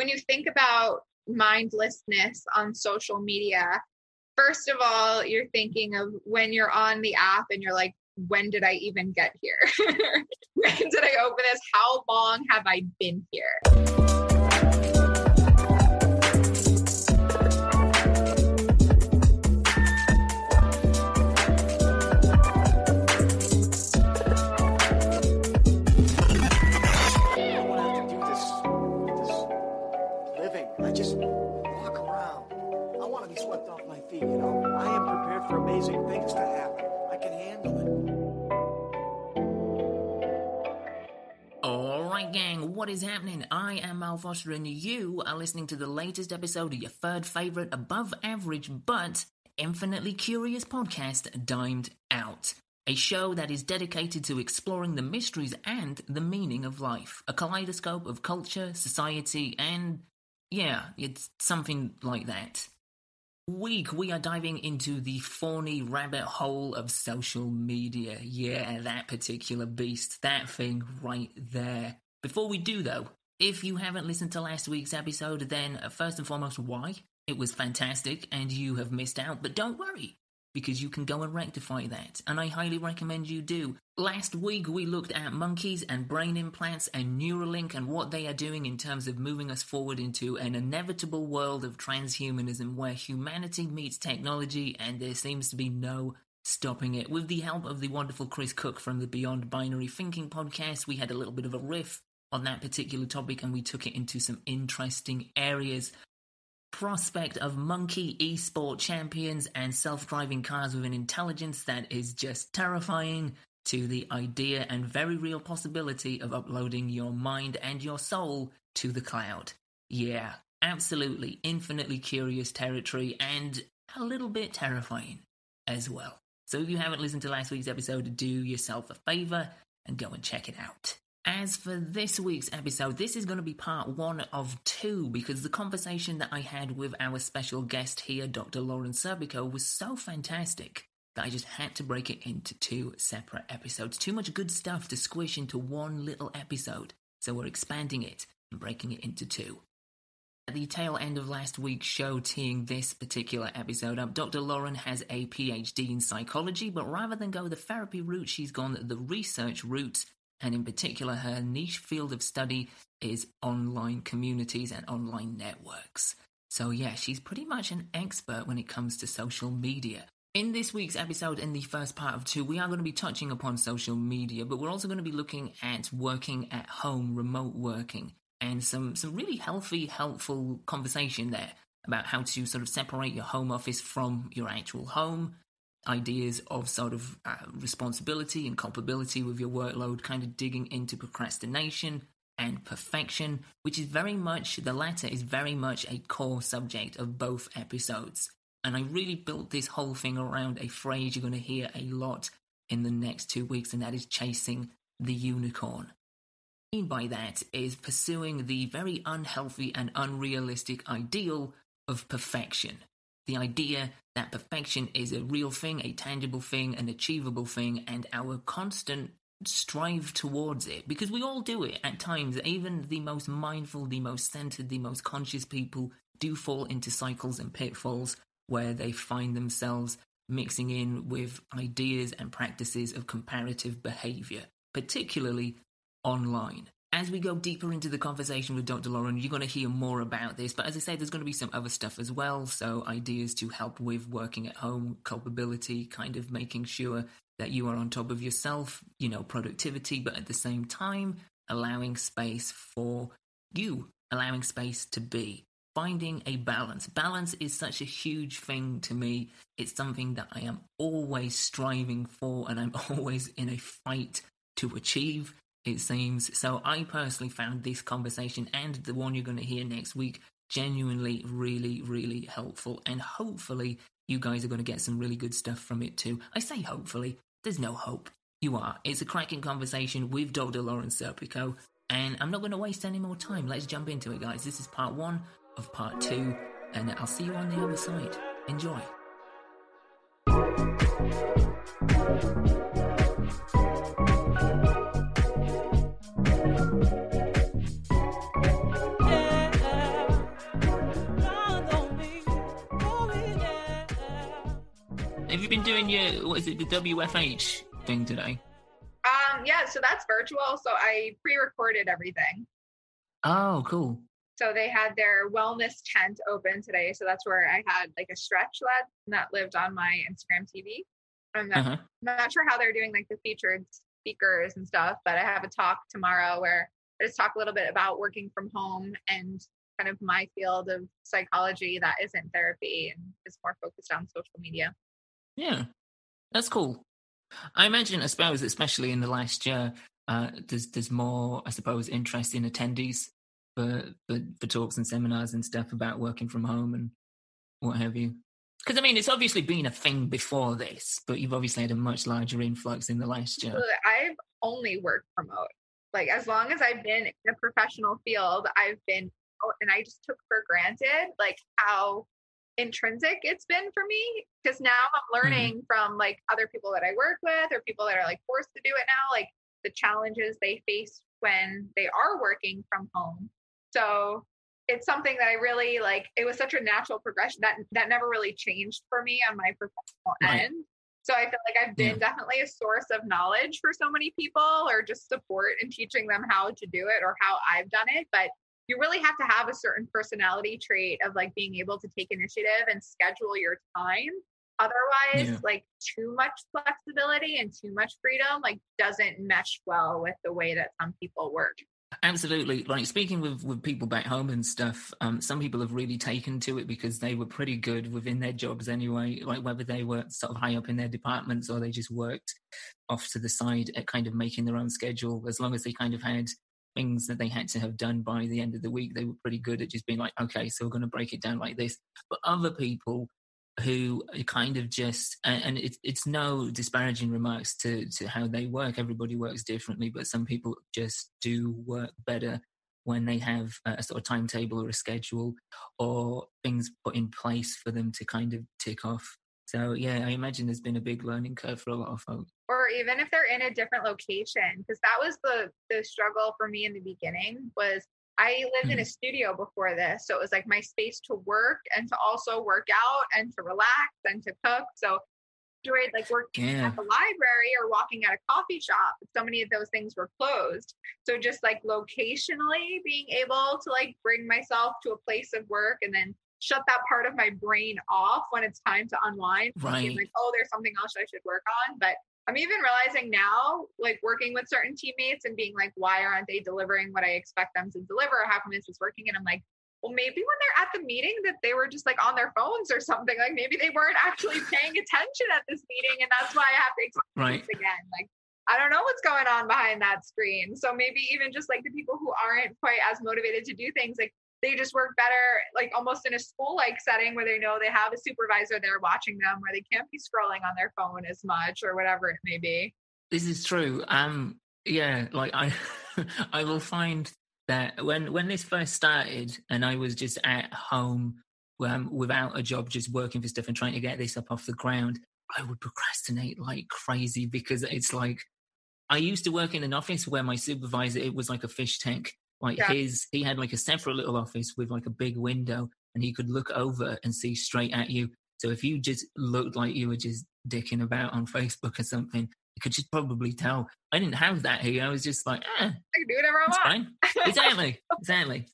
when you think about mindlessness on social media, first of all, you're thinking of when you're on the app and you're like, when did I even get here? when did I open this? How long have I been here? What is happening? I am Mal Foster, and you are listening to the latest episode of your third favorite, above average, but infinitely curious podcast, Dimed Out. A show that is dedicated to exploring the mysteries and the meaning of life. A kaleidoscope of culture, society, and yeah, it's something like that week, we are diving into the thorny rabbit hole of social media. Yeah, that particular beast, that thing right there. Before we do, though, if you haven't listened to last week's episode, then uh, first and foremost, why? It was fantastic and you have missed out, but don't worry, because you can go and rectify that, and I highly recommend you do. Last week we looked at monkeys and brain implants and Neuralink and what they are doing in terms of moving us forward into an inevitable world of transhumanism where humanity meets technology and there seems to be no stopping it. With the help of the wonderful Chris Cook from the Beyond Binary Thinking podcast, we had a little bit of a riff on that particular topic and we took it into some interesting areas. Prospect of monkey esport champions and self driving cars with an intelligence that is just terrifying to the idea and very real possibility of uploading your mind and your soul to the cloud. Yeah, absolutely infinitely curious territory and a little bit terrifying as well. So if you haven't listened to last week's episode, do yourself a favor and go and check it out. As for this week's episode, this is going to be part one of two because the conversation that I had with our special guest here, Dr. Lauren Serpico, was so fantastic that I just had to break it into two separate episodes. Too much good stuff to squish into one little episode, so we're expanding it and breaking it into two. At the tail end of last week's show, teeing this particular episode up, Dr. Lauren has a PhD in psychology, but rather than go the therapy route, she's gone the research route and in particular, her niche field of study is online communities and online networks. So, yeah, she's pretty much an expert when it comes to social media. In this week's episode, in the first part of two, we are going to be touching upon social media, but we're also going to be looking at working at home, remote working, and some, some really healthy, helpful conversation there about how to sort of separate your home office from your actual home, ideas of sort of uh, responsibility and culpability with your workload, kind of digging into procrastination and perfection, which is very much, the latter is very much a core subject of both episodes. And I really built this whole thing around a phrase you're going to hear a lot in the next two weeks, and that is chasing the unicorn. What I mean by that is pursuing the very unhealthy and unrealistic ideal of perfection the idea that perfection is a real thing, a tangible thing, an achievable thing, and our constant strive towards it because we all do it at times. Even the most mindful, the most centered, the most conscious people do fall into cycles and pitfalls where they find themselves mixing in with ideas and practices of comparative behavior, particularly online as we go deeper into the conversation with Dr. Lauren, you're going to hear more about this. But as I say, there's going to be some other stuff as well. So, ideas to help with working at home, culpability, kind of making sure that you are on top of yourself, you know, productivity, but at the same time, allowing space for you, allowing space to be. Finding a balance. Balance is such a huge thing to me. It's something that I am always striving for and I'm always in a fight to achieve it seems. So I personally found this conversation and the one you're going to hear next week genuinely really, really helpful. And hopefully, you guys are going to get some really good stuff from it too. I say hopefully, there's no hope. You are. It's a cracking conversation with Dr. Lauren Serpico. And I'm not going to waste any more time. Let's jump into it, guys. This is part one of part two. And I'll see you on the other side. Enjoy. Have you been doing your what is it the WFH thing today? Um, yeah, so that's virtual. So I pre-recorded everything. Oh, cool. So they had their wellness tent open today. So that's where I had like a stretch led that lived on my Instagram TV. I'm not, uh-huh. I'm not sure how they're doing like the featured speakers and stuff, but I have a talk tomorrow where I just talk a little bit about working from home and kind of my field of psychology that isn't therapy and is more focused on social media. Yeah, that's cool. I imagine, I suppose, especially in the last year, uh, there's there's more, I suppose, interest in attendees for, for for talks and seminars and stuff about working from home and what have you. Because I mean, it's obviously been a thing before this, but you've obviously had a much larger influx in the last year. I've only worked remote. Like as long as I've been in a professional field, I've been, and I just took for granted like how intrinsic it's been for me. Because now I'm mm-hmm. learning mm-hmm. from like other people that I work with or people that are like forced to do it now, like the challenges they face when they are working from home. So it's something that I really like. It was such a natural progression that that never really changed for me on my professional right. end. So I feel like I've been yeah. definitely a source of knowledge for so many people, or just support in teaching them how to do it or how I've done it. But you really have to have a certain personality trait of like being able to take initiative and schedule your time. Otherwise, yeah. like too much flexibility and too much freedom like doesn't mesh well with the way that some people work. Absolutely. Like speaking with, with people back home and stuff, um, some people have really taken to it because they were pretty good within their jobs anyway, like whether they were sort of high up in their departments or they just worked off to the side at kind of making their own schedule. As long as they kind of had things that they had to have done by the end of the week, they were pretty good at just being like, okay, so we're going to break it down like this. But other people who kind of just and it's no disparaging remarks to to how they work everybody works differently but some people just do work better when they have a sort of timetable or a schedule or things put in place for them to kind of tick off so yeah i imagine there's been a big learning curve for a lot of folks or even if they're in a different location because that was the the struggle for me in the beginning was I lived mm-hmm. in a studio before this. So it was like my space to work and to also work out and to relax and to cook. So enjoyed like working yeah. at the library or walking at a coffee shop. So many of those things were closed. So just like locationally being able to like bring myself to a place of work and then shut that part of my brain off when it's time to unwind. Right. Like, oh, there's something else I should work on. But I'm even realizing now, like working with certain teammates and being like, why aren't they delivering what I expect them to deliver? How come this is working? And I'm like, well, maybe when they're at the meeting that they were just like on their phones or something. Like maybe they weren't actually paying attention at this meeting, and that's why I have to explain right. this again. Like I don't know what's going on behind that screen. So maybe even just like the people who aren't quite as motivated to do things, like they just work better like almost in a school like setting where they know they have a supervisor there watching them where they can't be scrolling on their phone as much or whatever it may be. This is true. Um yeah like i i will find that when when this first started and i was just at home um, without a job just working for stuff and trying to get this up off the ground i would procrastinate like crazy because it's like i used to work in an office where my supervisor it was like a fish tank like yeah. his, he had like a separate little office with like a big window, and he could look over and see straight at you. So if you just looked like you were just dicking about on Facebook or something, you could just probably tell. I didn't have that here. I was just like, eh, I can do whatever I want. Fine. exactly, exactly.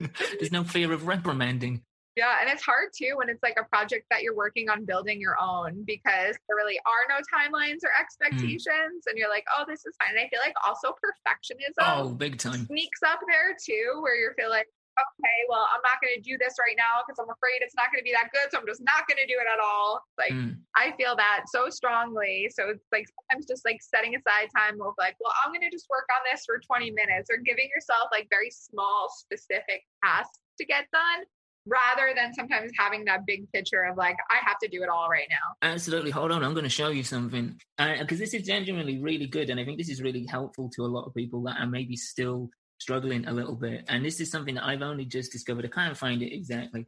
There's no fear of reprimanding. Yeah, and it's hard too when it's like a project that you're working on building your own because there really are no timelines or mm. expectations, mm. and you're like, oh, this is fine. And I feel like also perfectionism. Oh, big time. Sneaks up there too, where you feel like, okay, well, I'm not going to do this right now because I'm afraid it's not going to be that good, so I'm just not going to do it at all. Like mm. I feel that so strongly. So it's like sometimes just like setting aside time of like, well, I'm going to just work on this for 20 minutes, or giving yourself like very small, specific tasks to get done rather than sometimes having that big picture of like i have to do it all right now. Absolutely. Hold on. I'm going to show you something. Because uh, this is genuinely really good and i think this is really helpful to a lot of people that are maybe still struggling a little bit. And this is something that i've only just discovered. I can't find it exactly.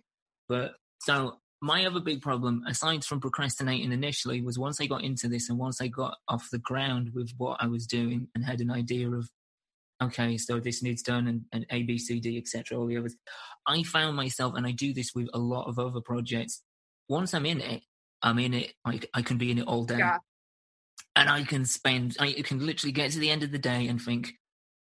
But so my other big problem aside from procrastinating initially was once i got into this and once i got off the ground with what i was doing and had an idea of okay, so this needs done and, and A, B, C, D, etc. All the others. I found myself, and I do this with a lot of other projects. Once I'm in it, I'm in it. I, I can be in it all day. Yeah. And I can spend, I can literally get to the end of the day and think,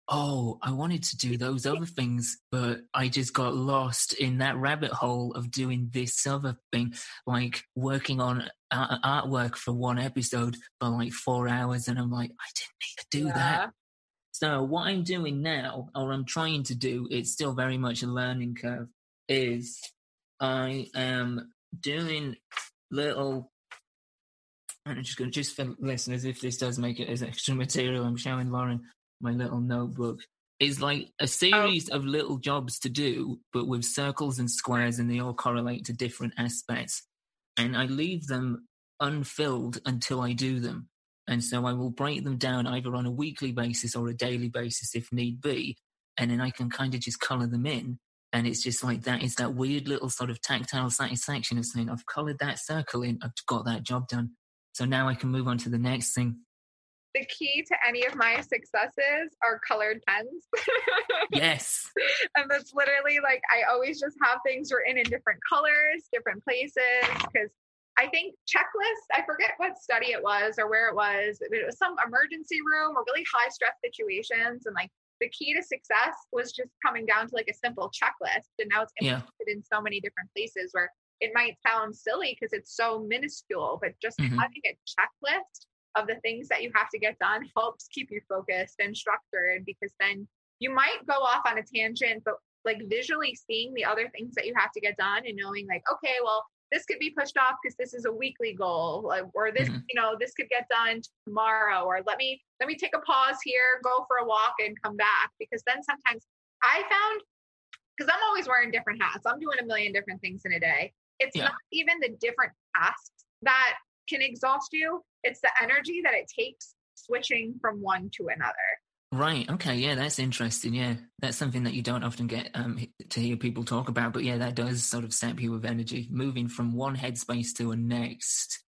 oh, I wanted to do those other things, but I just got lost in that rabbit hole of doing this other thing, like working on artwork for one episode for like four hours. And I'm like, I didn't need to do yeah. that. So what I'm doing now, or I'm trying to do, it's still very much a learning curve, is I am doing little and I'm just going to just for listeners, if this does make it as extra material, I'm showing Lauren my little notebook. Is like a oh. series oh. of little jobs to do, but with circles and squares, and they all correlate to different aspects. And I leave them unfilled until I do them. And so I will break them down either on a weekly basis or a daily basis if need be. And then I can kind of just color them in. And it's just like that is that weird little sort of tactile satisfaction of saying, I've colored that circle in, I've got that job done. So now I can move on to the next thing. The key to any of my successes are colored pens. yes. And that's literally like I always just have things written in different colors, different places, because I think checklist, I forget what study it was or where it was. It was some emergency room or really high stress situations. And like the key to success was just coming down to like a simple checklist. And now it's implemented yeah. in so many different places where it might sound silly because it's so minuscule, but just mm-hmm. having a checklist of the things that you have to get done helps keep you focused and structured because then you might go off on a tangent, but like visually seeing the other things that you have to get done and knowing like, okay, well, this could be pushed off because this is a weekly goal or this mm-hmm. you know this could get done tomorrow or let me let me take a pause here go for a walk and come back because then sometimes i found because i'm always wearing different hats i'm doing a million different things in a day it's yeah. not even the different tasks that can exhaust you it's the energy that it takes switching from one to another Right. Okay. Yeah, that's interesting. Yeah, that's something that you don't often get um, to hear people talk about. But yeah, that does sort of sap you with energy, moving from one headspace to a next,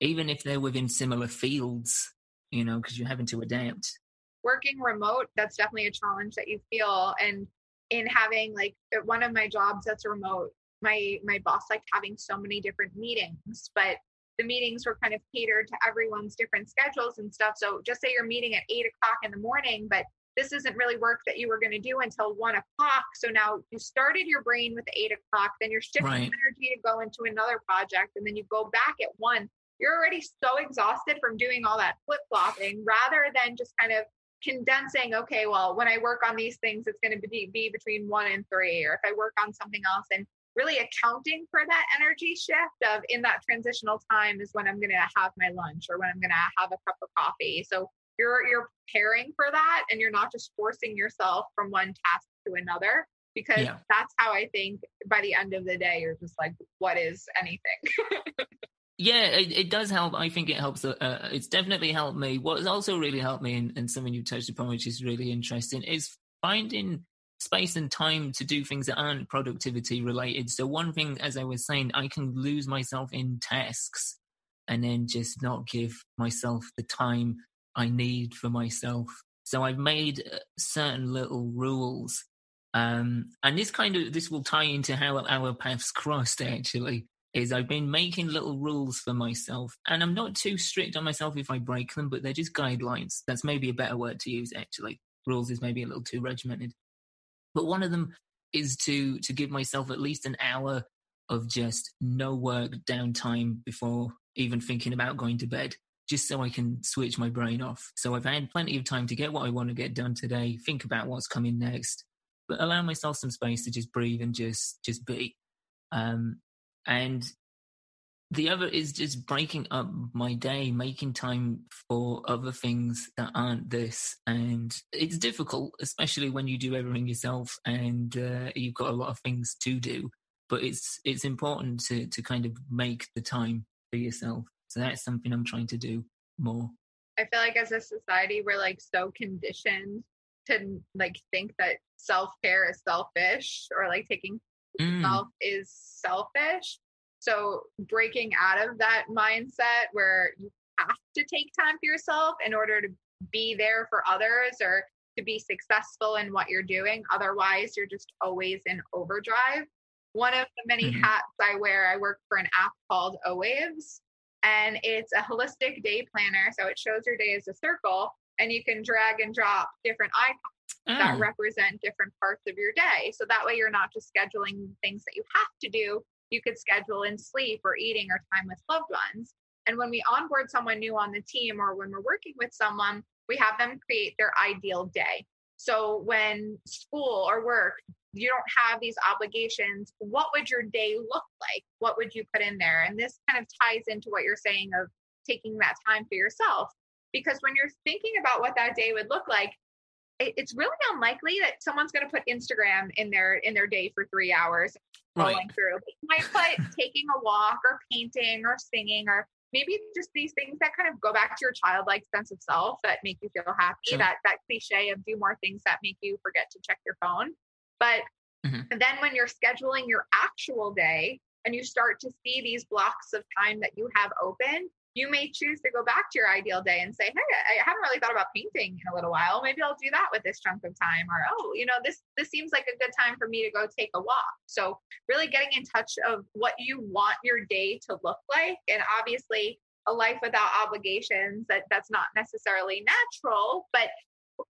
even if they're within similar fields. You know, because you're having to adapt. Working remote, that's definitely a challenge that you feel, and in having like one of my jobs that's remote, my my boss liked having so many different meetings, but the meetings were kind of catered to everyone's different schedules and stuff. So just say you're meeting at eight o'clock in the morning, but this isn't really work that you were going to do until one o'clock. So now you started your brain with eight o'clock, then you're shifting right. energy to go into another project, and then you go back at one. You're already so exhausted from doing all that flip flopping rather than just kind of condensing, okay, well, when I work on these things, it's going to be, be between one and three, or if I work on something else and really accounting for that energy shift of in that transitional time is when I'm going to have my lunch or when I'm going to have a cup of coffee. So you're you're preparing for that and you're not just forcing yourself from one task to another because yeah. that's how I think by the end of the day you're just like what is anything. yeah, it, it, does help. I think it helps. Uh, uh, it's definitely helped me. What has also really helped me, and, and something you touched upon, which is really interesting, is finding space and time to do things that aren't productivity related. So, one thing, as I was saying, I can lose myself in tasks and then just not give myself the time I need for myself. So, I've made uh, certain little rules. Um, and this kind of this will tie into how our paths crossed actually is I've been making little rules for myself and I'm not too strict on myself if I break them, but they're just guidelines. That's maybe a better word to use actually. Rules is maybe a little too regimented. But one of them is to to give myself at least an hour of just no work downtime before even thinking about going to bed just so I can switch my brain off. So I've had plenty of time to get what I want to get done today, think about what's coming next, but allow myself some space to just breathe and just just be. Um, and the other is just breaking up my day, making time for other things that aren't this. And it's difficult, especially when you do everything yourself and uh, you've got a lot of things to do. But it's it's important to to kind of make the time for yourself. So that's something I'm trying to do more. I feel like as a society, we're like so conditioned to like think that self care is selfish or like taking mm. self is selfish so breaking out of that mindset where you have to take time for yourself in order to be there for others or to be successful in what you're doing. Otherwise, you're just always in overdrive. One of the many mm-hmm. hats I wear, I work for an app called Owaves. and it's a holistic day planner. So it shows your day as a circle, and you can drag and drop different icons that Oh, represent different parts of your day. So that way you're not just scheduling things that you have to do. You could schedule in sleep or eating or time with loved ones. And when we onboard someone new on the team or when we're working with someone, we have them create their ideal day. So when school or work, you don't have these obligations, what would your day look like? What would you put in there? And this kind of ties into what you're saying of taking that time for yourself. Because when you're thinking about what that day would look like, it's really unlikely that someone's going to put Instagram in their in their day for three hours right. scrolling through. But you might put taking a walk or painting or singing or maybe just these things that kind of go back to your childlike sense of self that make you feel happy. Sure. That that cliche of do more things that make you forget to check your phone. But Mhm. then when you're scheduling your actual day and you start to see these blocks of time that you have open, you may choose to go back to your ideal day and say, Hey, I haven't really thought about painting in a little while. Maybe I'll do that with this chunk of time. Or, oh, you know, this this seems like a good time for me to go take a walk. So really getting in touch of what you want your day to look like. And obviously a life without obligations that that's not necessarily natural, but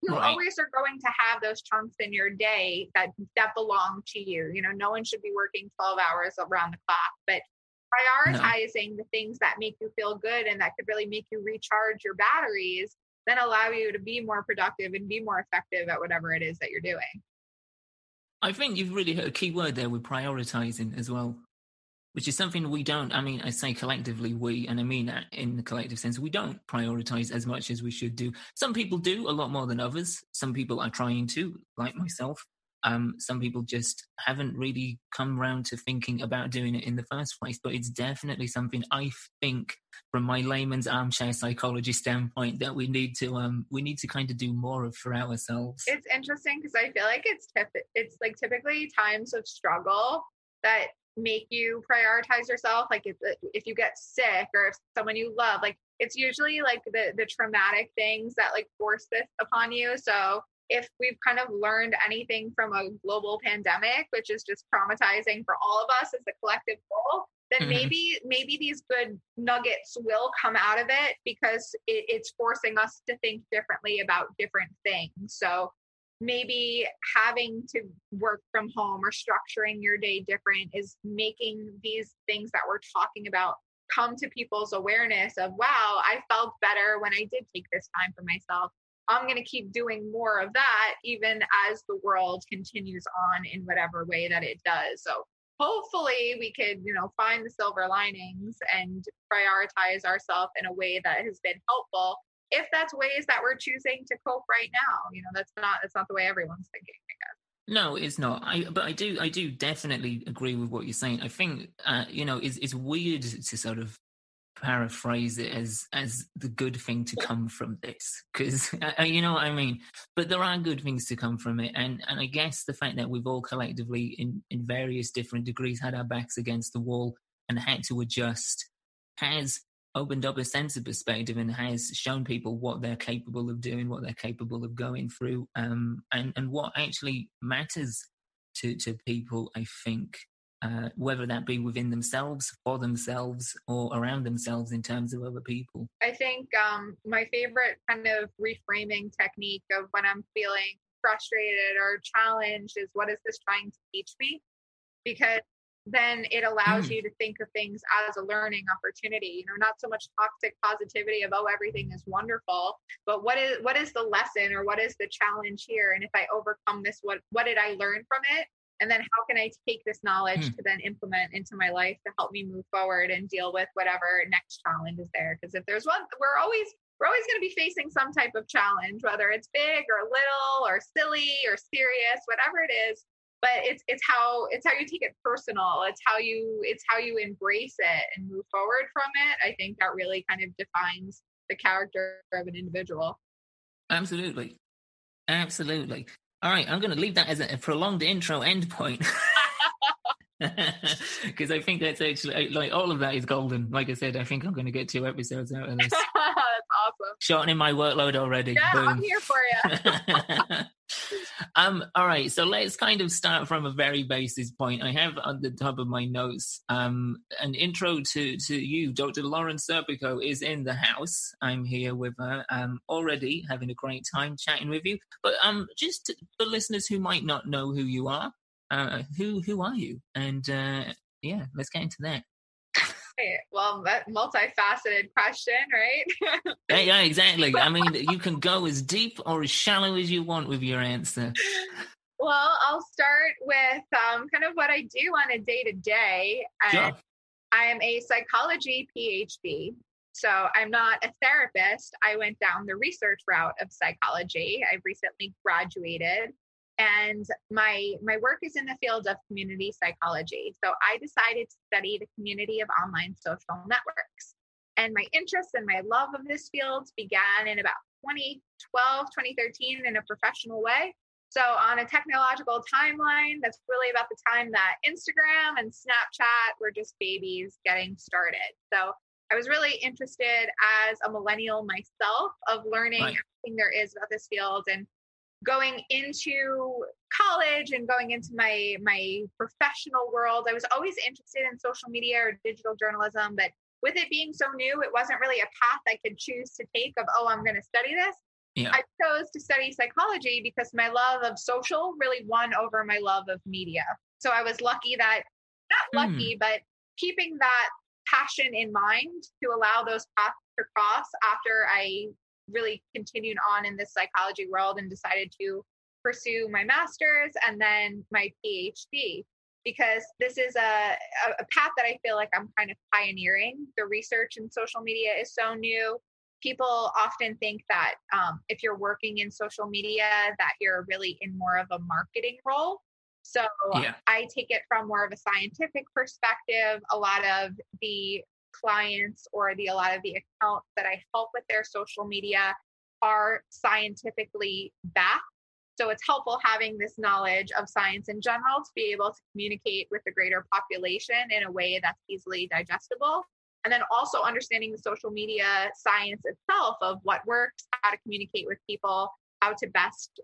you Right. always are going to have those chunks in your day that that belong to you. You know, no one should be working 12 hours around the clock, but prioritizing the things that make you feel good and that could really make you recharge your batteries then allow you to be more productive and be more effective at whatever it is that you're doing. I think you've really hit a key word there with prioritizing as well, which is something we don't. I mean, I say collectively we, and I mean that in the collective sense, we don't prioritize as much as we should do. Some people do a lot more than others. Some people are trying to, like myself. Um, some people just haven't really come around to thinking about doing it in the first place. But it's definitely something I think, from my layman's armchair psychology standpoint, that we need to um we need to kind of do more of for ourselves. It's interesting because I feel like it's tip- it's like typically times of struggle that make you prioritize yourself. Like if if you get sick or if someone you love, like it's usually like the the traumatic things that like force this upon you. So if we've kind of learned anything from a global pandemic, which is just traumatizing for all of us as a collective whole, then Mhm. maybe maybe these good nuggets will come out of it because it, it's forcing us to think differently about different things. So maybe having to work from home or structuring your day different is making these things that we're talking about come to people's awareness of wow i felt better when i did take this time for myself i'm going to keep doing more of that even as the world continues on in whatever way that it does so hopefully we could you know find the silver linings and prioritize ourselves in a way that has been helpful if that's ways that we're choosing to cope right now you know that's not that's not the way everyone's thinking i guess No, it's not. I but I do I do definitely agree with what you're saying. I think uh, you know it's it's weird to sort of paraphrase it as as the good thing to come from this because you know what I mean. But there are good things to come from it, and and I guess the fact that we've all collectively in in various different degrees had our backs against the wall and had to adjust has opened up a sense of perspective and has shown people what they're capable of doing, what they're capable of going through, um, and and what actually matters to to people. I think uh, whether that be within themselves, for themselves, or around themselves in terms of other people. I think um, my favorite kind of reframing technique of when I'm feeling frustrated or challenged is what is this trying to teach me? Because then it allows Mm. you to think of things as a learning opportunity. You know, not so much toxic positivity of oh everything is wonderful, but what is what is the lesson or what is the challenge here? And if I overcome this, what what did I learn from it? And then how can I take this knowledge Mm. to then implement into my life to help me move forward and deal with whatever next challenge is there? Because if there's one, we're always we're always going to be facing some type of challenge, whether it's big or little or silly or serious, whatever it is. But it's it's how it's how you take it personal. It's how you it's how you embrace it and move forward from it. I think that really kind of defines the character of an individual. Absolutely, absolutely. All right, I'm going to leave that as a prolonged intro end point. Because I think that's actually like all of that is golden. Like I said, I think I'm going to get two episodes out of this. That's awesome. Shortening my workload already. Yeah, I'm here for you. Um, all right, so let's kind of start from a very basis point. I have on the top of my notes um, an intro to, to you. Dr. Lauren Serpico is in the house. I'm here with her um, already, having a great time chatting with you. But um, just for listeners who might not know who you are, uh, who who are you? And uh, yeah, let's get into that. Well, that multifaceted question, right? yeah, yeah, exactly. I mean, you can go as deep or as shallow as you want with your answer. Well, I'll start with um, kind of what I do on a day to day. I am a psychology PhD. So I'm not a therapist. I went down the research route of psychology. I recently graduated and my my work is in the field of community psychology. So i decided to study the community of online social networks. And my interest and my love of this field began in about 2012 2013 in a professional way. So on a technological timeline that's really about the time that instagram and snapchat were just babies getting started. So i was really interested as a millennial myself of learning right. everything there is about this field and going into college and going into my my professional world i was always interested in social media or digital journalism but with it being so new it wasn't really a path i could choose to take of oh i'm going to study this yeah. i chose to study psychology because my love of social really won over my love of media so i was lucky that not lucky mm. but keeping that passion in mind to allow those paths to cross after i really continued on in this psychology world and decided to pursue my master's and then my PhD because this is a, a path that I feel like I'm kind of pioneering. The research in social media is so new. People often think that um, if you're working in social media, that you're really in more of a marketing role. So yeah. I take it from more of a scientific perspective. A lot of the clients or the a lot of the accounts that I help with their social media are scientifically backed. So it's helpful having this knowledge of science in general to be able to communicate with the greater population in a way that's easily digestible. And then also understanding the social media science itself of what works, how to communicate with people, how to best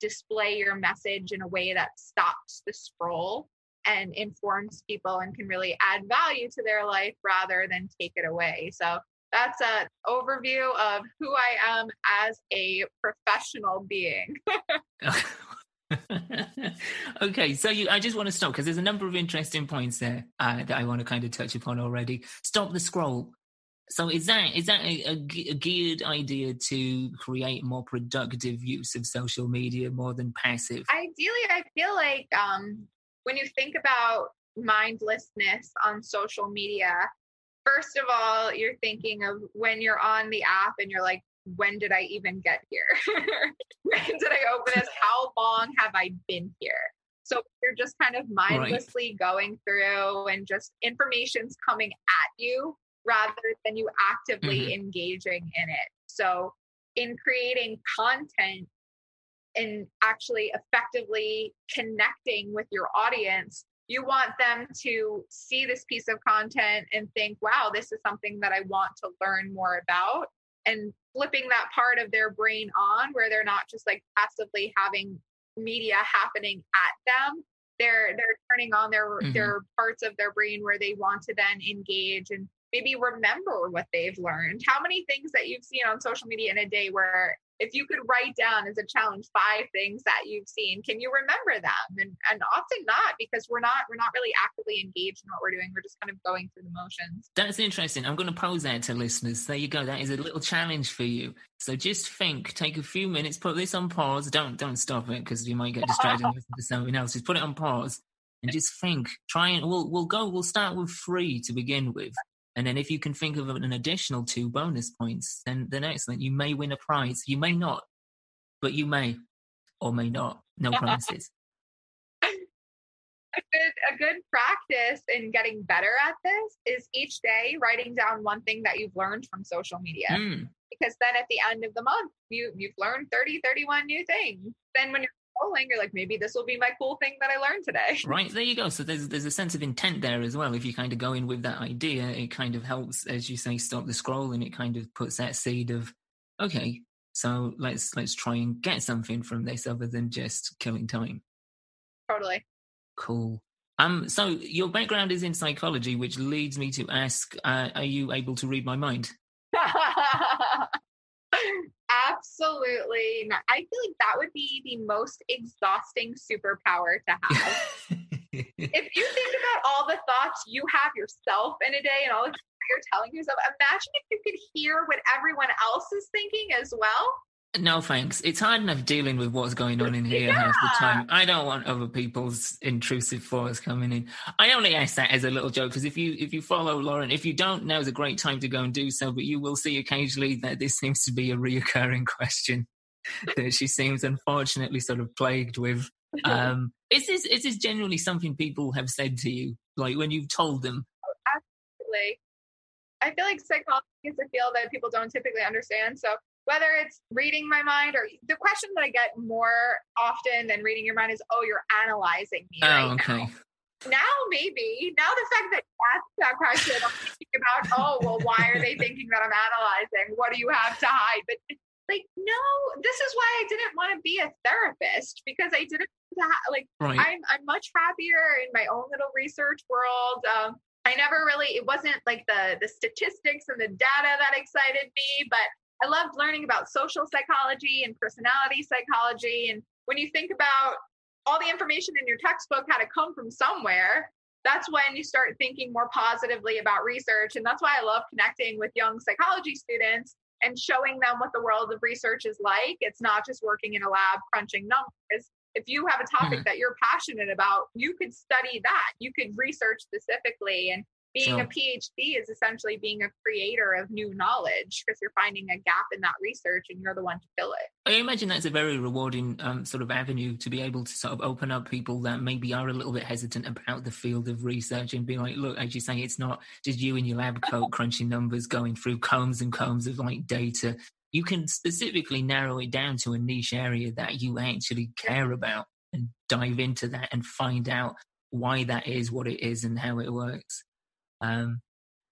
display your message in a way that stops the scroll and informs people and can really add value to their life rather than take it away. So that's an overview of who I am as a professional being. okay, so you, I just want to stop because there's a number of interesting points there uh, that I want to kind of touch upon already. Stop the scroll. So is that is that a, a, a, geared idea to create more productive use of social media more than passive? Ideally, I feel like um, when you think about mindlessness on social media, first of all, you're thinking of when you're on the app and you're like, when did I even get here? when did I open this? How long have I been here? So you're just kind of mindlessly right. going through and just information's coming at you rather than you actively mm-hmm. engaging in it. So in creating content, and actually effectively connecting with your audience, you want them to see this piece of content and think, wow, this is something that I want to learn more about. And flipping that part of their brain on where they're not just like passively having media happening at them. They're they're turning on their mm-hmm. their parts of their brain where they want to then engage and maybe remember what they've learned. How many things that you've seen on social media in a day where if you could write down as a challenge five things that you've seen can you remember them? And, and often not because we're not we're not really actively engaged in what we're doing. We're just kind of going through the motions. That's interesting. I'm going to pose that to listeners. There you go. That is a little challenge for you. So just think take a few minutes put this on pause. Don't don't stop it because you might get distracted and listen to something else. Just put it on pause and just think. Try and we'll we'll go we'll start with three to begin with and then if you can think of an additional two bonus points, then then excellent. You may win a prize. You may not, but you may or may not. No promises. a good a good practice in getting better at this is each day writing down one thing that you've learned from social media. Mm. Because then at the end of the month, you you've learned 30, 31 new things. Then when you're scrolling, you're like, maybe this will be my cool thing that I learned today. Right there you go. So there's there's a sense of intent there as well. If you kind of go in with that idea, it kind of helps, as you say, stop the scroll, and it kind of puts that seed of, okay, So let's let's try and get something from this other than just killing time. Totally. Cool. Um, so your background is in psychology, which leads me to ask: uh, Are you able to read my mind? Absolutely. Not. I feel like that would be the most exhausting superpower to have. if you think about all the thoughts you have yourself in a day and all the you're telling yourself, imagine if you could hear what everyone else is thinking as well. No thanks. It's hard enough dealing with what's going on in here yeah. half the time. I don't want other people's intrusive thoughts coming in. I only ask that as a little joke because if you if you follow Lauren, if you don't, now's a great time to go and do so. But you will see occasionally that this seems to be a reoccurring question that she seems unfortunately sort of plagued with. Um, is this is this generally something people have said to you, like when you've told them? Oh, absolutely. I feel like psychology is a field that people don't typically understand. So whether it's reading my mind or the question that I get more often than reading your mind is, oh, you're analyzing me. Oh, right okay. Now. now maybe now the fact that you asked that question, I'm thinking about, oh, well, why are they thinking that I'm analyzing? What do you have to hide? But like, no, this is why I didn't want to be a therapist because I didn't like right. I'm I'm much happier in my own little research world. Um, I never really it wasn't like the the statistics and the data that excited me, but I loved learning about social psychology and personality psychology. And when you think about all the information in your textbook had to come from somewhere, that's when you start thinking more positively about research. And that's why I love connecting with young psychology students and showing them what the world of research is like. It's not just working in a lab crunching numbers. If you have a topic mm-hmm. that you're passionate about, you could study that. You could research specifically and being a PhD is essentially being a creator of new knowledge because you're finding a gap in that research and you're the one to fill it. I imagine that's a very rewarding um, sort of avenue to be able to sort of open up people that maybe are a little bit hesitant about the field of research and be like, look, as you say, it's not just you in your lab coat crunching numbers, going through combs and combs of like data. You can specifically narrow it down to a niche area that you actually care about and dive into that and find out why that is what it is and how it works. Um,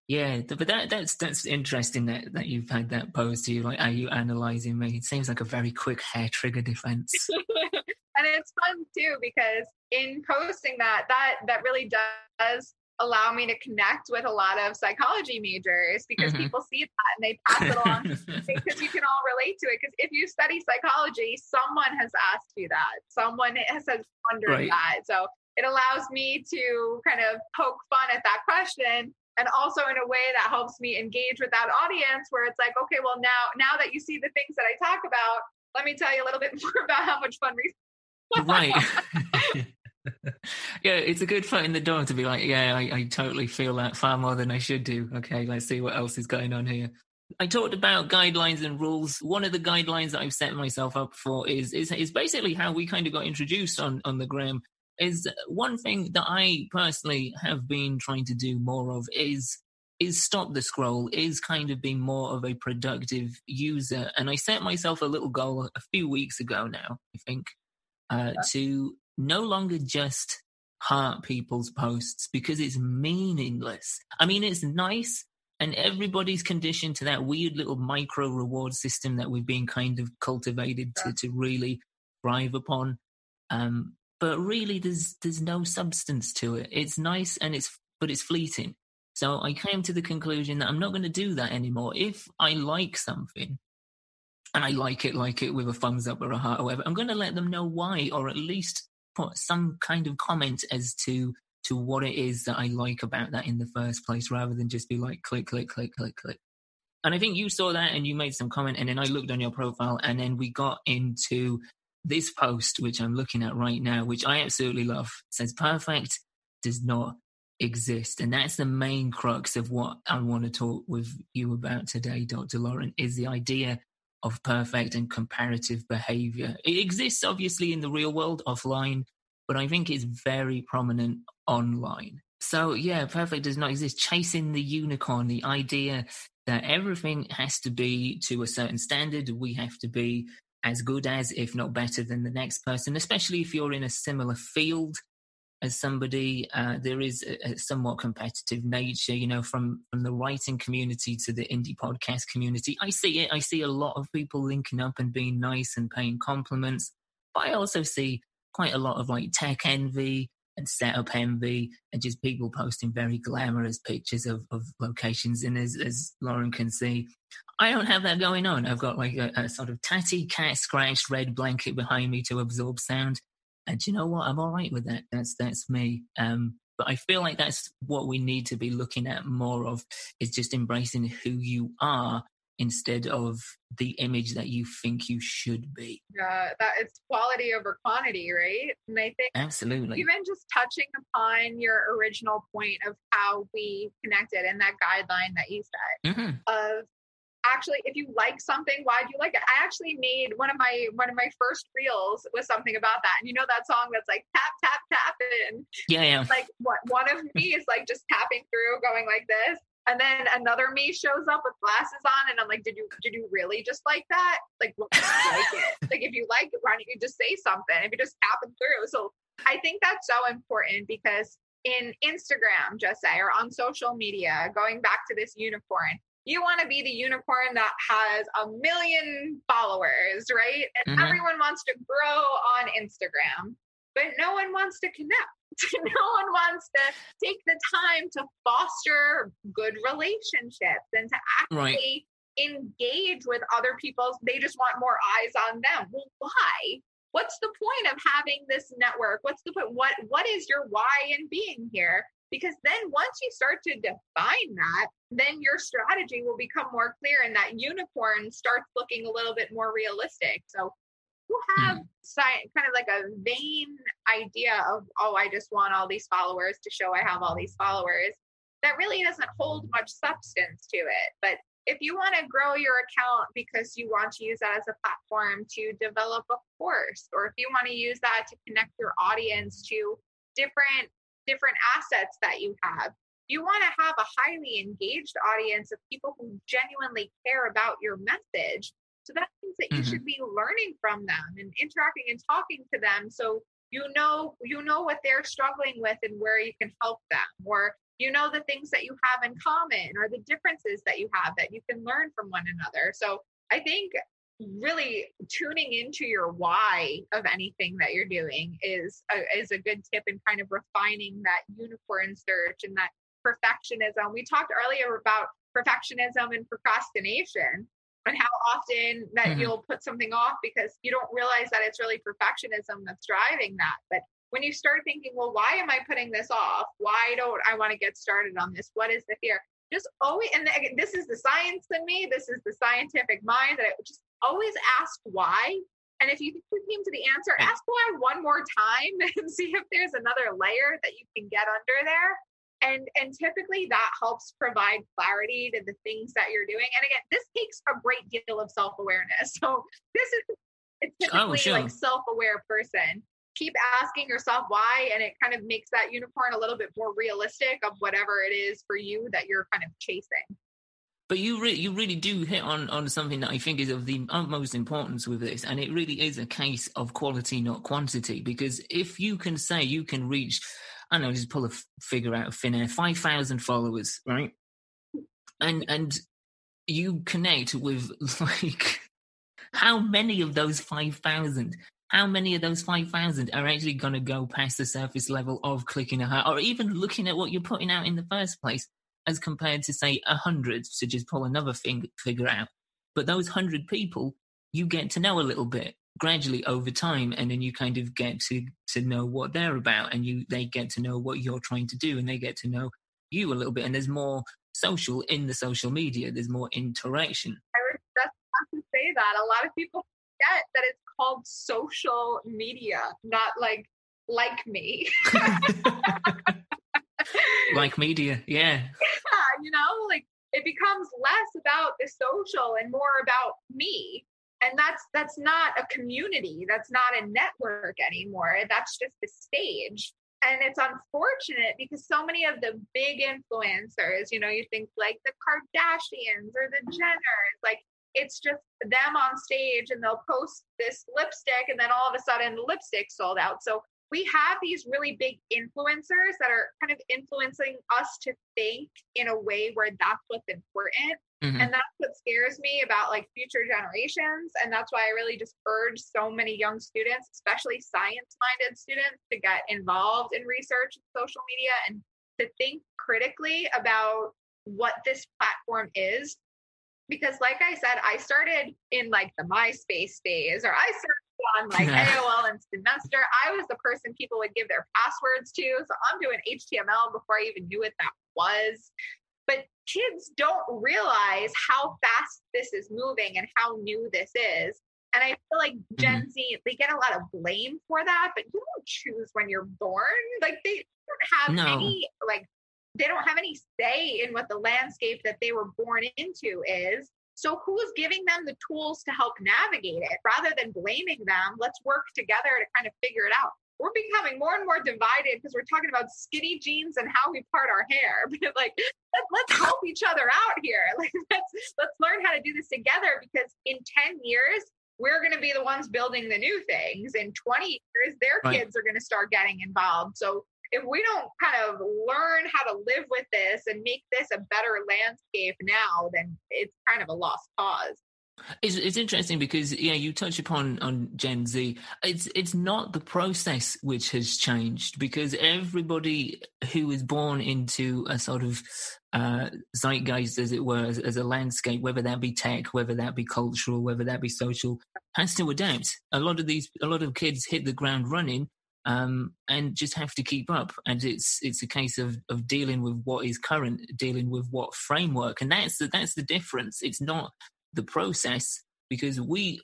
yeah, but that that's that's interesting that that you've had that posed to you. Like, are you analyzing me? It seems like a very quick hair trigger defense. and it's fun too because in posting that, that that really does allow me to connect with a lot of psychology majors because mm-hmm. people see that and they pass it along because you can all relate to it. Because if you study psychology, someone has asked you that, someone has, has wondered right. that. So it allows me to kind of poke fun at that question and also in a way that helps me engage with that audience where it's like okay well now now that you see the things that i talk about let me tell you a little bit more about how much fun research right. Yeah it's a good foot in the door to be like yeah I, I totally feel that far more than i should do. Okay let's see what else is going on here. I talked about guidelines and rules. One of the guidelines that I've set myself up for is is, is basically how we kind of got introduced on on the gram is one thing that I personally have been trying to do more of is is stop the scroll, is kind of being more of a productive user. And I set myself a little goal a few weeks ago now, I think, uh, to no longer just heart people's posts because it's meaningless. I mean, it's nice and everybody's conditioned to that weird little micro reward system that we've been kind of cultivated to, to really thrive upon. Um, but really there's there's no substance to it. It's nice and it's but it's fleeting. So I came to the conclusion that I'm not going to do that anymore. If I like something and I like it, like it with a thumbs up or a heart or whatever, I'm going to let them know why, or at least put some kind of comment as to to what it is that I like about that in the first place, rather than just be like click, click, click, click, click. And I think you saw that and you made some comment, and then I looked on your profile, and then we got into this post, which I'm looking at right now, which I absolutely love, says perfect does not exist. And that's the main crux of what I want to talk with you about today, Dr. Lauren, is the idea of perfect and comparative behavior. It exists obviously in the real world offline, but I think it's very prominent online. So, yeah, perfect does not exist. Chasing the unicorn, the idea that everything has to be to a certain standard, we have to be as good as, if not better than the next person, especially if you're in a similar field. as somebody, uh, there is a, a, somewhat competitive nature, you know, from from the writing community to the indie podcast community. I see it. I see a lot of people linking up and being nice and paying compliments, but I also see quite a lot of like tech envy and setup envy and just people posting very glamorous pictures of, of locations. And as, as Lauren can see, I don't have that going on. I've got like a, a sort of tatty cat scratched red blanket behind me to absorb sound and you know what? I'm all right with that. That's that's me. Um, but I feel like that's what we need to be looking at more of is just embracing who you are instead of the image that you think you should be. Yeah, that it's quality over quantity, right? And I think absolutely even just touching upon your original point of how we connected and that guideline that you said mm-hmm. of actually if you like something why do you like it? I actually made one of my one of my first reels was something about that. And you know that song that's like tap tap tap and yeah yeah. Like what one of me is like just tapping through going like this. And then another me shows up with glasses on and i'm like did you did you really just like that? Like what like it? Like if you like it why don't you just say something if you just tapping through? So i think that's so important because in instagram just say or on social media going back to this unicorn you want to be the unicorn that has a million followers, right? And mm-hmm. everyone wants to grow on Instagram, but no one wants to connect. no one wants to take the time to foster good relationships and to actually right. engage with other people. They just want more eyes on them. Well, why? What's the point of having this network? What's the point? What what is your why in being here? Because then once you start to define that, then your strategy will become more clear and that unicorn starts looking a little bit more realistic. So you have mm. kind of like a vain idea of, oh, I just want all these followers to show I have all these followers. That really doesn't hold much substance to it. But if you want to grow your account because you want to use that as a platform to develop a course, or if you want to use that to connect your audience to different different assets that you have. You want to have a highly engaged audience of people who genuinely care about your message. So that means that you mm-hmm. should be learning from them and interacting and talking to them. So you know you know what they're struggling with and where you can help them or you know the things that you have in common or the differences that you have that you can learn from one another so i think really tuning into your why of anything that you're doing is a, is a good tip in kind of refining that unicorn search and that perfectionism. We talked earlier about perfectionism and procrastination and how often that mm-hmm. you'll put something off because you don't realize that it's really perfectionism that's driving that. But when you start thinking, well, why am I putting this off? Why don't I want to get started on this? What is the fear? Just always, and this is the science in me, this is the scientific mind that I just always ask why. And if you think you came to the answer, ask why one more time and see if there's another layer that you can get under there. And and typically that helps provide clarity to the things that you're doing. And again, this takes a great deal of self-awareness. So this is it's oh, typically oh, sure. like self-aware person. Keep asking yourself why, and it kind of makes that unicorn a little bit more realistic of whatever it is for you that you're kind of chasing. But you re- you really do hit on, on something that I think is of the utmost importance with this, and it really is a case of quality, not quantity. Because if you can say you can reach, I don't know, just pull a f- figure out of thin air, five thousand followers, right? And and you connect with like how many of those five thousand how many of those 5,000 are actually going to go past the surface level of clicking a heart or even looking at what you're putting out in the first place? As compared to say a hundred to just pull another thing figure out. But those hundred people, you get to know a little bit gradually over time, and then you kind of get to to know what they're about, and you they get to know what you're trying to do, and they get to know you a little bit. And there's more social in the social media. There's more interaction. I was just about to say that a lot of people forget that it's called social media, not like like me. like media, yeah. Yeah, you know, like it becomes less about the social and more about me. And that's that's not a community. That's not a network anymore. That's just the stage. And it's unfortunate because so many of the big influencers, you know, you think like the Kardashians or the Jenners, like it's just them on stage and they'll post this lipstick and then all of a sudden the lipstick sold out. So we have these really big influencers that are kind of influencing us to think in a way where that's what's important. Mm-hmm. And that's what scares me about like future generations. And that's why I really just urge so many young students, especially science minded students, to get involved in research and social media and to think critically about what this platform is. Because, like I said, I started in like the MySpace days, or I started on like AOL Instant Messenger. I was the person people would give their passwords to. So I'm doing HTML before I even knew what that was. But kids don't realize how fast this is moving and how new this is. And I feel like Gen mm-hmm. Z, they get a lot of blame for that, but you don't choose when you're born. Like they don't have no. any like they don't have any say in what the landscape that they were born into is. So, who's giving them the tools to help navigate it? Rather than blaming them, let's work together to kind of figure it out. We're becoming more and more divided because we're talking about skinny jeans and how we part our hair. But like, let's help each other out here. Like, let's let's learn how to do this together because in ten years, we're going to be the ones building the new things. In 20 years, their right. kids are going to start getting involved. So if we don't kind of learn how to live with this and make this a better landscape now, then it's kind of a lost cause. It's, it's interesting because yeah, you touch upon on Gen Z. It's it's not the process which has changed because everybody who is born into a sort of uh, zeitgeist, as it were, as, as, a landscape, whether that be tech, whether that be cultural, whether that be social, has to adapt. A lot of these, a lot of kids hit the ground running, um, and just have to keep up. And it's it's a case of of dealing with what is current, dealing with what framework, and that's the, that's the difference. It's not the process because we.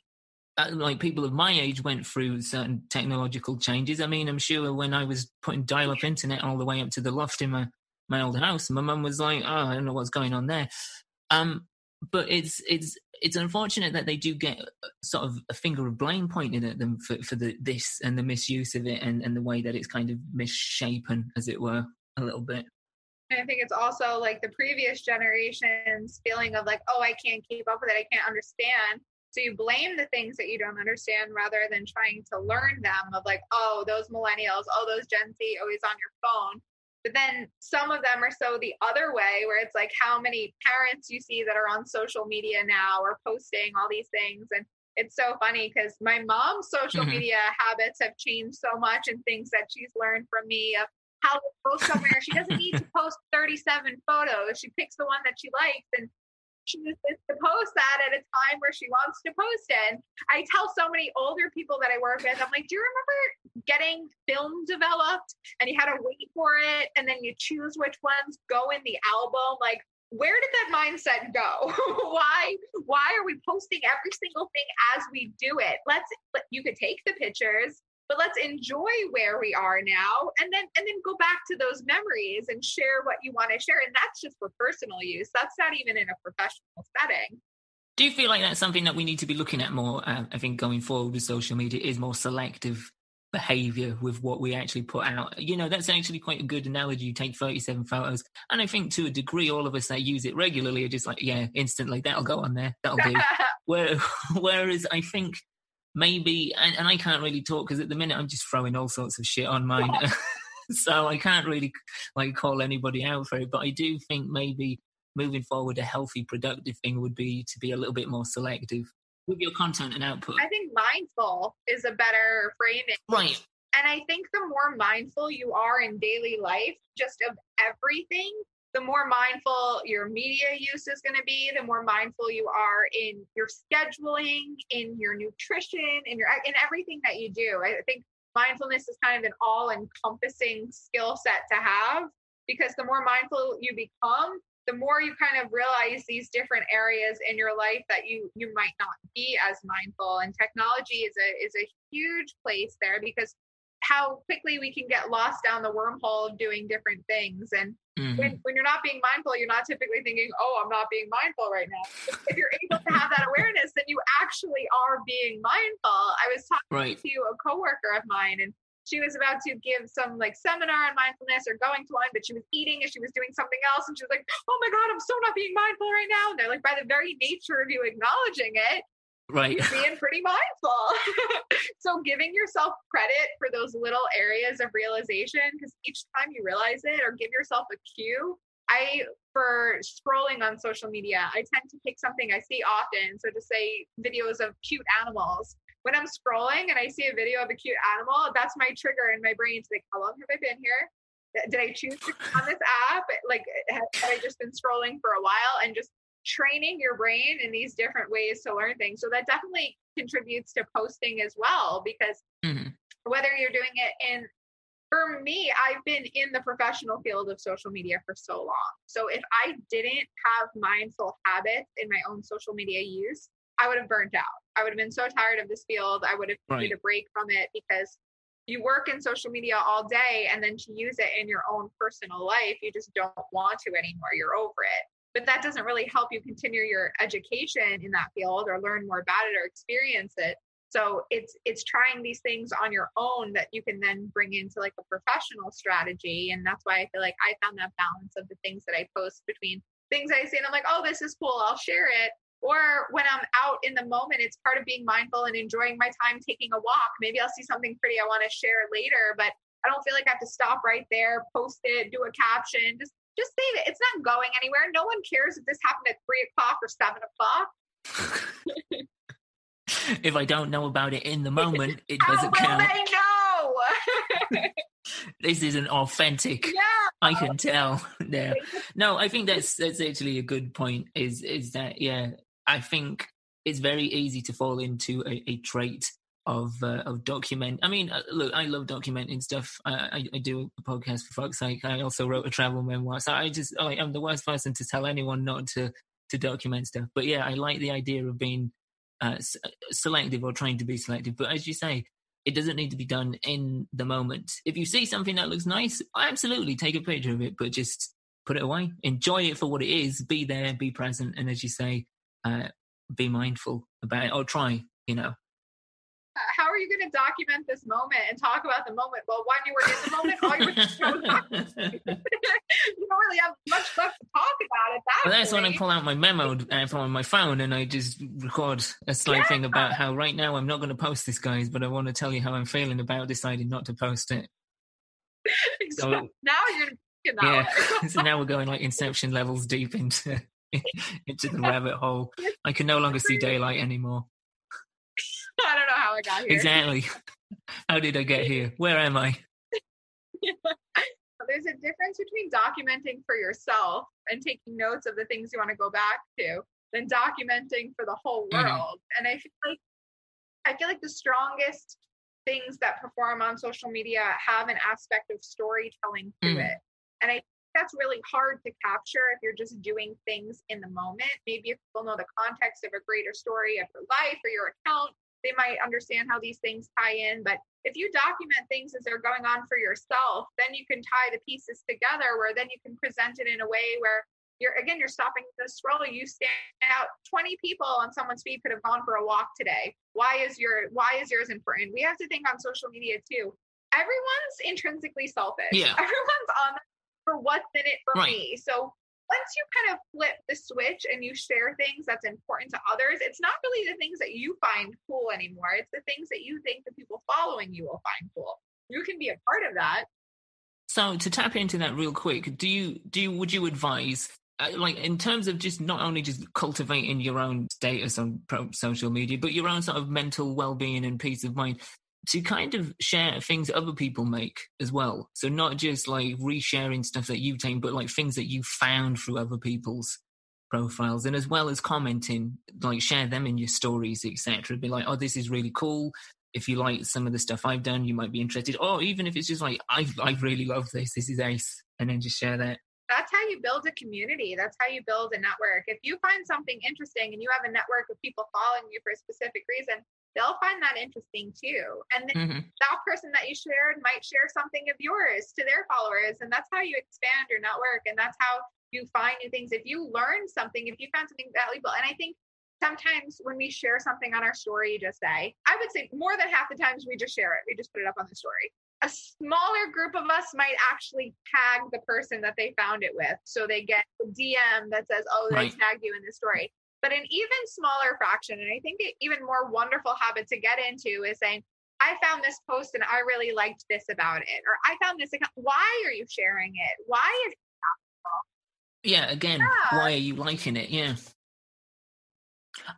Uh, like people of my age went through certain technological changes. I mean, I'm sure when I was putting dial-up internet all the way up to the loft in my my old house, my mum was like, "Oh, I don't know what's going on there." Um, but it's it's it's unfortunate that they do get sort of a finger of blame pointed at them for, for the this and the misuse of it and, and the way that it's kind of misshapen, as it were, a little bit. And I think it's also like the previous generation's feeling of like, oh, I can't keep up with it, I can't understand. So you blame the things that you don't understand rather than trying to learn them of like, oh, those millennials, oh, those Gen Z always on your phone. But then some of them are so the other way, where it's like how many parents you see that are on social media now or posting all these things. And it's so funny because my mom's social mm-hmm. media habits have changed so much and things that she's learned from me of how to post somewhere. she doesn't need to post 37 photos. She picks the one that she likes and she chooses to post that at a time where she wants to post it. And I tell so many older people that I work with, I'm like, do you remember getting film developed and you had to wait for it and then you choose which ones go in the album? Like, where did that mindset go? why why are we posting every single thing as we do it? Let's you could take the pictures, but let's enjoy where we are now and then and then go back to those memories and share what you want to share and that's just for personal use that's not even in a professional setting do you feel like that's something that we need to be looking at more uh, i think going forward with social media is more selective behavior with what we actually put out you know that's actually quite a good analogy you take 37 photos and i think to a degree all of us that use it regularly are just like yeah instantly that'll go on there that'll do Where, whereas i think maybe, and, and I can't really talk because at the minute I'm just throwing all sorts of shit on mine. so I can't really like call anybody out for it. But I do think maybe moving forward, a healthy, productive thing would be to be a little bit more selective with your content and output. I think mindful is a better framing. Right. And I think the more mindful you are in daily life, just of everything, the more mindful your media use is going to be, the more mindful you are in your scheduling, in your nutrition, in your in everything that you do. I think mindfulness is kind of an all-encompassing skill set to have because the more mindful you become, the more you kind of realize these different areas in your life that you you might not be as mindful and technology is a is a huge place there because how quickly we can get lost down the wormhole of doing different things. And mm-hmm. when, when you're not being mindful, you're not typically thinking, oh, I'm not being mindful right now. if you're able to have that awareness, then you actually are being mindful. I was talking right. to a coworker of mine and she was about to give some like seminar on mindfulness or going to one, but she was eating and she was doing something else. And she was like, oh my God, I'm so not being mindful right now. And they're like, by the very nature of you acknowledging it, Right. You're being pretty mindful. so giving yourself credit for those little areas of realization, because each time you realize it or give yourself a cue, I for scrolling on social media, I tend to pick something I see often. So to say videos of cute animals. When I'm scrolling and I see a video of a cute animal, that's my trigger in my brain to think, how long have I been here? Did I choose to on this app? Like, have I just been scrolling for a while and just training your brain in these different ways to learn things? So that definitely contributes to posting as well, because mm-hmm. whether you're doing it in for me, I've been in the professional field of social media for so long. So if I didn't have mindful habits in my own social media use, I would have burnt out. I would have been so tired of this field. I would have right. needed a break from it because you work in social media all day and then to use it in your own personal life, you just don't want to anymore. You're over it. But that doesn't really help you continue your education in that field or learn more about it or experience it. So it's it's trying these things on your own that you can then bring into like a professional strategy. And that's why I feel like I found that balance of the things that I post between things I see and I'm like, oh, this is cool, I'll share it. Or when I'm out in the moment, it's part of being mindful and enjoying my time taking a walk. Maybe I'll see something pretty I want to share later, but I don't feel like I have to stop right there, post it, do a caption, just just save it. It's not going anywhere. No one cares if this happened at three o'clock or seven o'clock. if I don't know about it in the moment, it doesn't How will count. They know. this isn't authentic. Yeah. I can tell. Yeah. No, I think that's that's actually a good point. Is is that yeah? I think it's very easy to fall into a, a trait of uh, of document. I mean, uh, look, I love documenting stuff. I, I, I, do a podcast for fuck's sake. I also wrote a travel memoir, so I just I, I'm the worst person to tell anyone not to to document stuff. But yeah, I like the idea of being uh, uh, selective or trying to be selective. But as you say, it doesn't need to be done in the moment. If you see something that looks nice, absolutely take a picture of it, but just put it away. Enjoy it for what it is. Be there, be present, and as you say, uh, be mindful about it or try. You know, uh, how are you going to document this moment and talk about the moment? Well, when you were in the moment, all you were just you don't really have much left to talk about at that. Well, that's point. when I pull out my memo uh, from my phone and I just record a slight yeah. thing about how right now I'm not going to post this, guys, but I want to tell you how I'm feeling about deciding not to post it. so, now you're yeah. so now we're going like Inception levels deep into into the rabbit hole. I can no longer see daylight anymore. I don't know how I got here. Exactly. How did I get here? Where am I? There's a difference between documenting for yourself and taking notes of the things you want to go back to than documenting for the whole mm-hmm. world. Mm-hmm. And I feel like I feel like the strongest things that perform on social media have an aspect of storytelling to mm. it. And I that's really hard to capture if you're just doing things in the moment. Maybe if people know the context of a greater story of your life or your account, they might understand how these things tie in. But if you document things as they're going on for yourself, then you can tie the pieces together where then you can present it in a way where you're again you're stopping the scroll. You stand out. 20 people on someone's feed could have gone for a walk today. Why is your why is yours important? We have to think on social media too. Everyone's intrinsically selfish. Yeah. Everyone's on for what's in it for right. me so once you kind of flip the switch and you share things that's important to others, it's not really the things that you find cool anymore. It's the things that you think the people following you will find cool. You can be a part of that. So to tap into that real quick, do you do you, would you advise uh, like in terms of just not only just cultivating your own status on social media, but your own sort of mental well-being and peace of mind? To kind of share things other people make as well. So not just like resharing stuff that you've taken, but like things that you found through other people's profiles, and as well as commenting, like share them in your stories, etc. Be like, oh, this is really cool. If you like some of the stuff I've done, you might be interested. Or even if it's just like, I I really love this. This is ace, and then just share that. That's how you build a community. That's how you build a network. If you find something interesting and you have a network of people following you for a specific reason, they'll find that interesting too. And mm-hmm. that person that you shared might share something of yours to their followers. And that's how you expand your network. And that's how you find new things. If you learn something, if you found something valuable, and I think sometimes when we share something on our story, you just say, I would say more than half the times we just share it. We just put it up on the story. A smaller group of us might actually tag the person that they found it with. So they get a DM that says, Oh, they right. tagged you in this story But an even smaller fraction, and I think an even more wonderful habit to get into is saying, I found this post and I really liked this about it, or I found this account. Why are you sharing it? Why is it yeah, again, Yeah. why are you liking it? Yeah.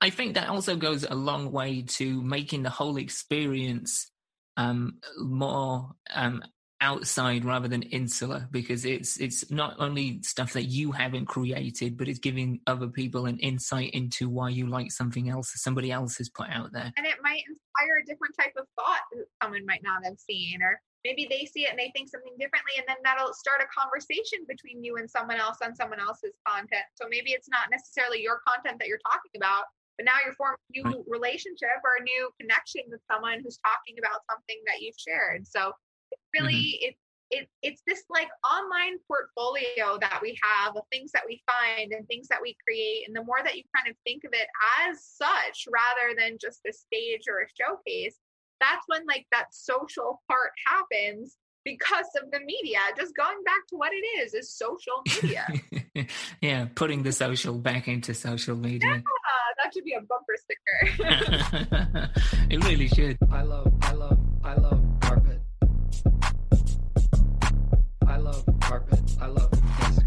I think that also goes a long way to making the whole experience um, more um, outside rather than insular because it's it's not only stuff that you haven't created, but it's giving other people an insight into why you like something else that somebody else has put out there. and it might inspire a different type of thought that someone might not have seen or maybe they see it and they think something differently and then that'll start a conversation between you and someone else on someone else's content so maybe it's not necessarily your content that you're talking about but now you're forming a new Right. relationship or a new connection with someone who's talking about something that you've shared so it's really it it, it's this like online portfolio that we have of things that we find and things that we create. And the more that you kind of think of it as such rather than just a stage or a showcase, that's when like that social part happens because of the media. Just going back to what it is, is social media. yeah, putting the social back into social media. Ah, that should be a bumper sticker. it really should. I love, I love, I love I love carpet. I love desk.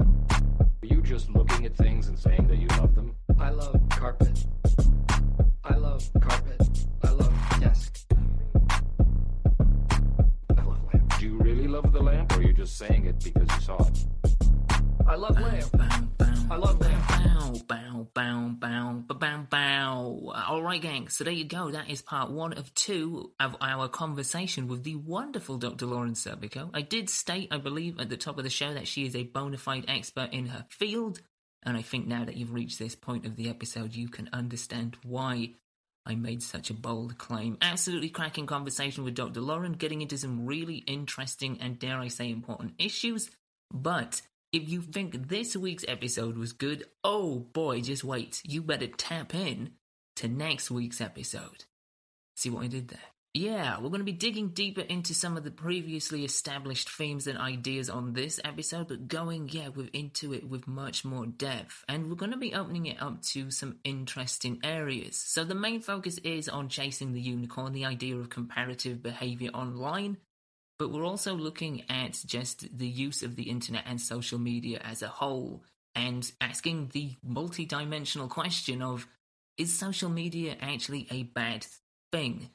Are you just looking at things and saying that you love them? I love carpet. I love carpet. I love desk. I love lamp. Do you really love the lamp, or are you just saying it because you saw it? I love lamp. I love lamp. Bow, bow, bow, bow, bow, bow. All right, gang. So there you go. That is part one of two of our conversation with the wonderful Dr. Lauren Serpico. I did state, I believe, at the top of the show that she is a bona fide expert in her field. And I think now that you've reached this point of the episode, you can understand why I made such a bold claim. Absolutely cracking conversation with Dr. Lauren, getting into some really interesting and, dare I say, important issues. But if you think this week's episode was good, oh boy, just wait. You better tap in to next week's episode. See what I did there? Yeah, we're going to be digging deeper into some of the previously established themes and ideas on this episode, but going, yeah, with, into it with much more depth. And we're going to be opening it up to some interesting areas. So the main focus is on chasing the unicorn, the idea of comparative behavior online, but we're also looking at just the use of the internet and social media as a whole and asking the multi-dimensional question of is social media actually a bad thing?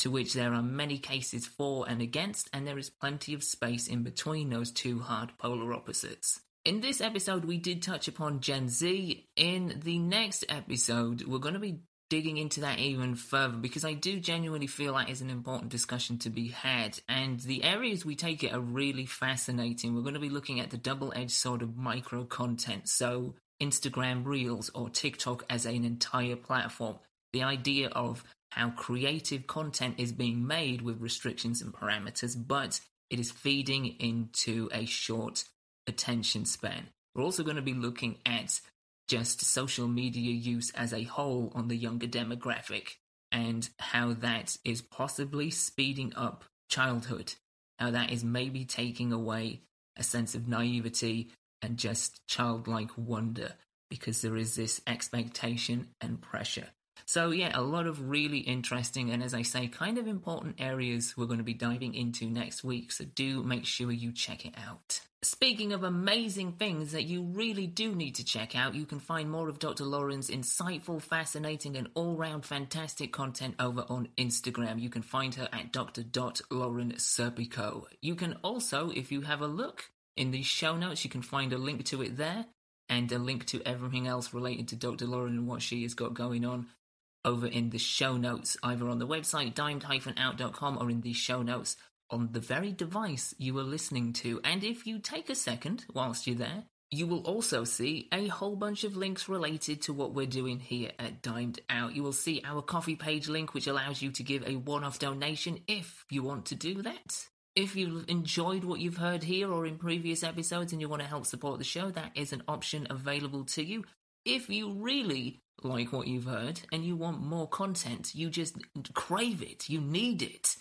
To which there are many cases for and against and there is plenty of space in between those two hard polar opposites. In this episode we did touch upon gen z. In the next episode we're going to be digging into that even further because I do genuinely feel that is an important discussion to be had. And the areas we take it are really fascinating. We're going to be looking at the double edged sword of micro content. So, Instagram Reels or TikTok as an entire platform. The idea of how creative content is being made with restrictions and parameters, but it is feeding into a short attention span. We're also going to be looking at just social media use as a whole on the younger demographic and how that is possibly speeding up childhood, how that is maybe taking away a sense of naivety and just childlike wonder because there is this expectation and pressure. So, yeah, a lot of really interesting and, as I say, kind of important areas we're going to be diving into next week. So, do make sure you check it out. Speaking of amazing things that you really do need to check out, you can find more of Dr. Lauren's insightful, fascinating, and all round fantastic content over on Instagram. You can find her at dr.lauren.serpico. You can also, if you have a look in the show notes, you can find a link to it there and a link to everything else related to Dr. Lauren and what she has got going on over in the show notes, either on the website dimed-out.com or in the show notes on the very device you are listening to. And if you take a second whilst you're there, you will also see a whole bunch of links related to what we're doing here at Dimed Out. You will see our coffee page link, which allows you to give a one off donation if you want to do that. If you've enjoyed what you've heard here or in previous episodes and you want to help support the show, that is an option available to you. If you really like what you've heard and you want more content, you just crave it, you need it,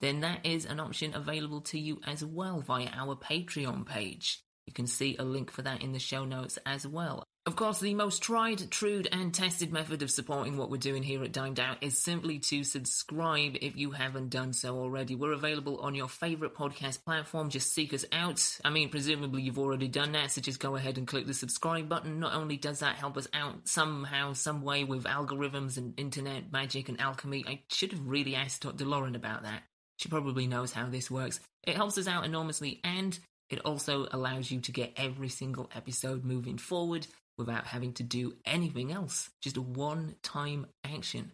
then that is an option available to you as well via our Patreon page. You can see a link for that in the show notes as well. Of course, the most tried, true, and tested method of supporting what we're doing here at Dimed Out is simply to subscribe if you haven't done so already. We're available on your favourite podcast platform. Just seek us out. I mean, presumably you've already done that, so just go ahead and click the subscribe button. Not only does that help us out somehow, some way with algorithms and internet magic and alchemy, I should have really asked Dr. Lauren about that. She probably knows how this works. It helps us out enormously and it also allows you to get every single episode moving forward without having to do anything else. Just a one time action.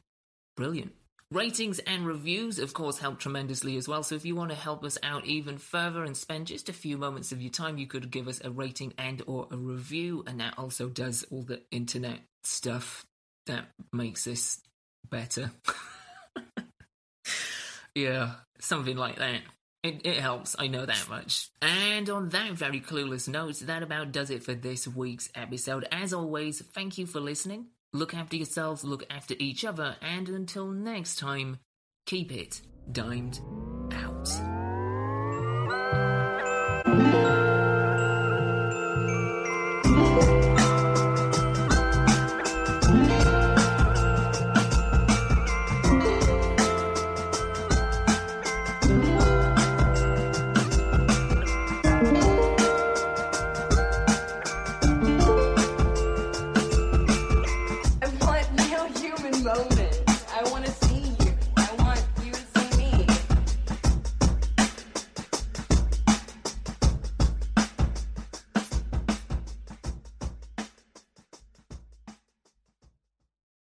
Brilliant. Ratings and reviews, of course, help tremendously as well. So if you want to help us out even further and spend just a few moments of your time, you could give us a rating and or a review. And that also does all the internet stuff that makes this better. yeah, something like that. It, it helps, I know that much. And on that very clueless note, that about does it for this week's episode. As always, thank you for listening. Look after yourselves, look after each other, and until next time, keep it dimed out.